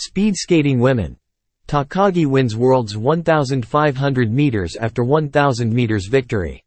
Speed skating women. Takagi wins world's 1500 meters after 1000 meters victory.